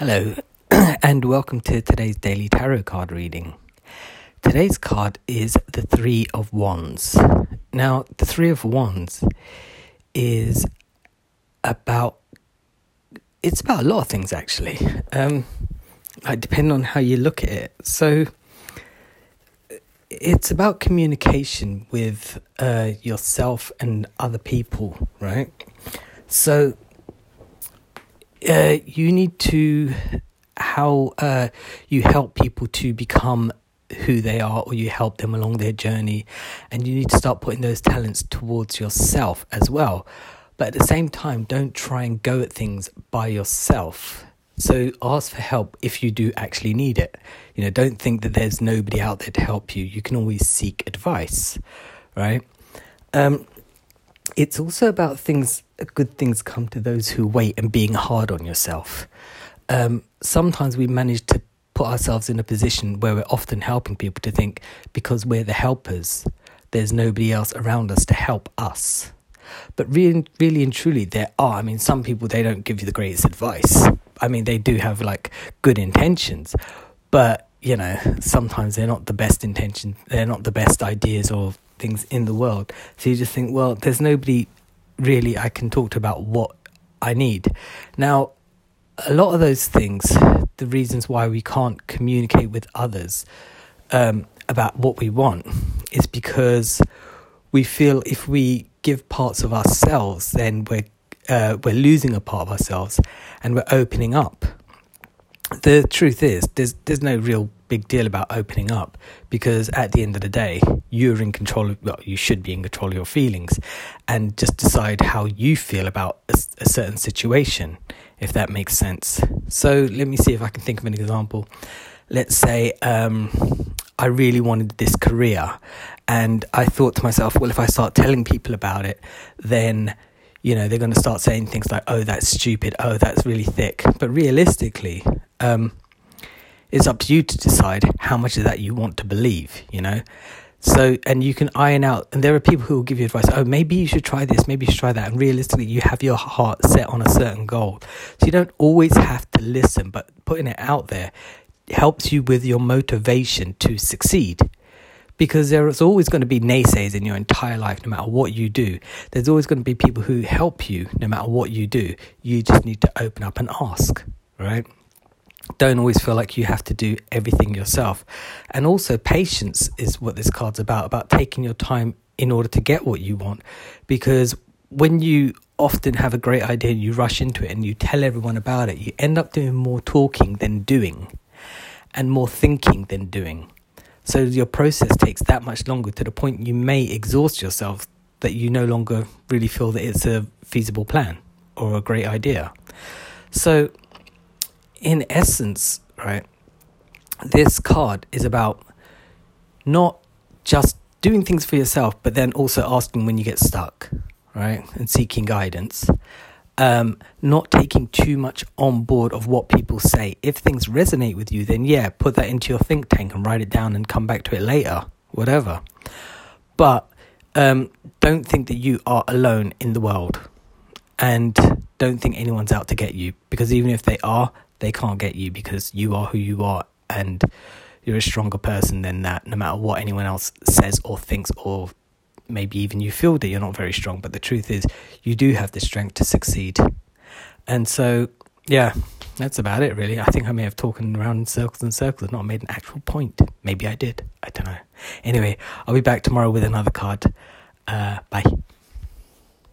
Hello, and welcome to today's daily tarot card reading. Today's card is the Three of Wands. Now, the Three of Wands is about it's about a lot of things actually. Um, like depending on how you look at it. So, it's about communication with uh, yourself and other people, right? So uh, you need to how uh, you help people to become who they are or you help them along their journey. And you need to start putting those talents towards yourself as well. But at the same time don't try and go at things by yourself. So ask for help if you do actually need it. You know don't think that there's nobody out there to help you. You can always seek advice right? Um, it's also about things good things come to those who wait and being hard on yourself. Um, sometimes we manage to put ourselves in a position where we're often helping people to think because we're the helpers, there's nobody else around us to help us. But really, really and truly, there are. I mean, some people they don't give you the greatest advice. I mean, they do have like good intentions, but you know, sometimes they're not the best intention. They're not the best ideas or things in the world. So you just think, well, there's nobody really I can talk to about what I need. Now, a lot of those things, the reasons why we can't communicate with others um, about what we want, is because we feel if we give parts of ourselves, then we're uh, we're losing a part of ourselves, and we're opening up. The truth is, there's there's no real big deal about opening up because at the end of the day, you're in control of, well, you should be in control of your feelings and just decide how you feel about a, a certain situation, if that makes sense. So let me see if I can think of an example. Let's say um, I really wanted this career and I thought to myself, well, if I start telling people about it, then you know they're going to start saying things like oh that's stupid oh that's really thick but realistically um, it's up to you to decide how much of that you want to believe, you know? So, and you can iron out, and there are people who will give you advice. Oh, maybe you should try this, maybe you should try that. And realistically, you have your heart set on a certain goal. So you don't always have to listen, but putting it out there helps you with your motivation to succeed. Because there's always going to be naysayers in your entire life, no matter what you do. There's always going to be people who help you, no matter what you do. You just need to open up and ask, right? Don't always feel like you have to do everything yourself. And also, patience is what this card's about about taking your time in order to get what you want. Because when you often have a great idea, and you rush into it and you tell everyone about it, you end up doing more talking than doing, and more thinking than doing. So your process takes that much longer to the point you may exhaust yourself that you no longer really feel that it's a feasible plan or a great idea. So in essence, right, this card is about not just doing things for yourself, but then also asking when you get stuck, right, and seeking guidance. Um, not taking too much on board of what people say. If things resonate with you, then yeah, put that into your think tank and write it down and come back to it later, whatever. But um, don't think that you are alone in the world. And don't think anyone's out to get you because even if they are, they can't get you because you are who you are and you're a stronger person than that, no matter what anyone else says or thinks, or maybe even you feel that you're not very strong. But the truth is, you do have the strength to succeed. And so, yeah, that's about it, really. I think I may have talked around in circles and circles, and not made an actual point. Maybe I did. I don't know. Anyway, I'll be back tomorrow with another card. Uh, bye.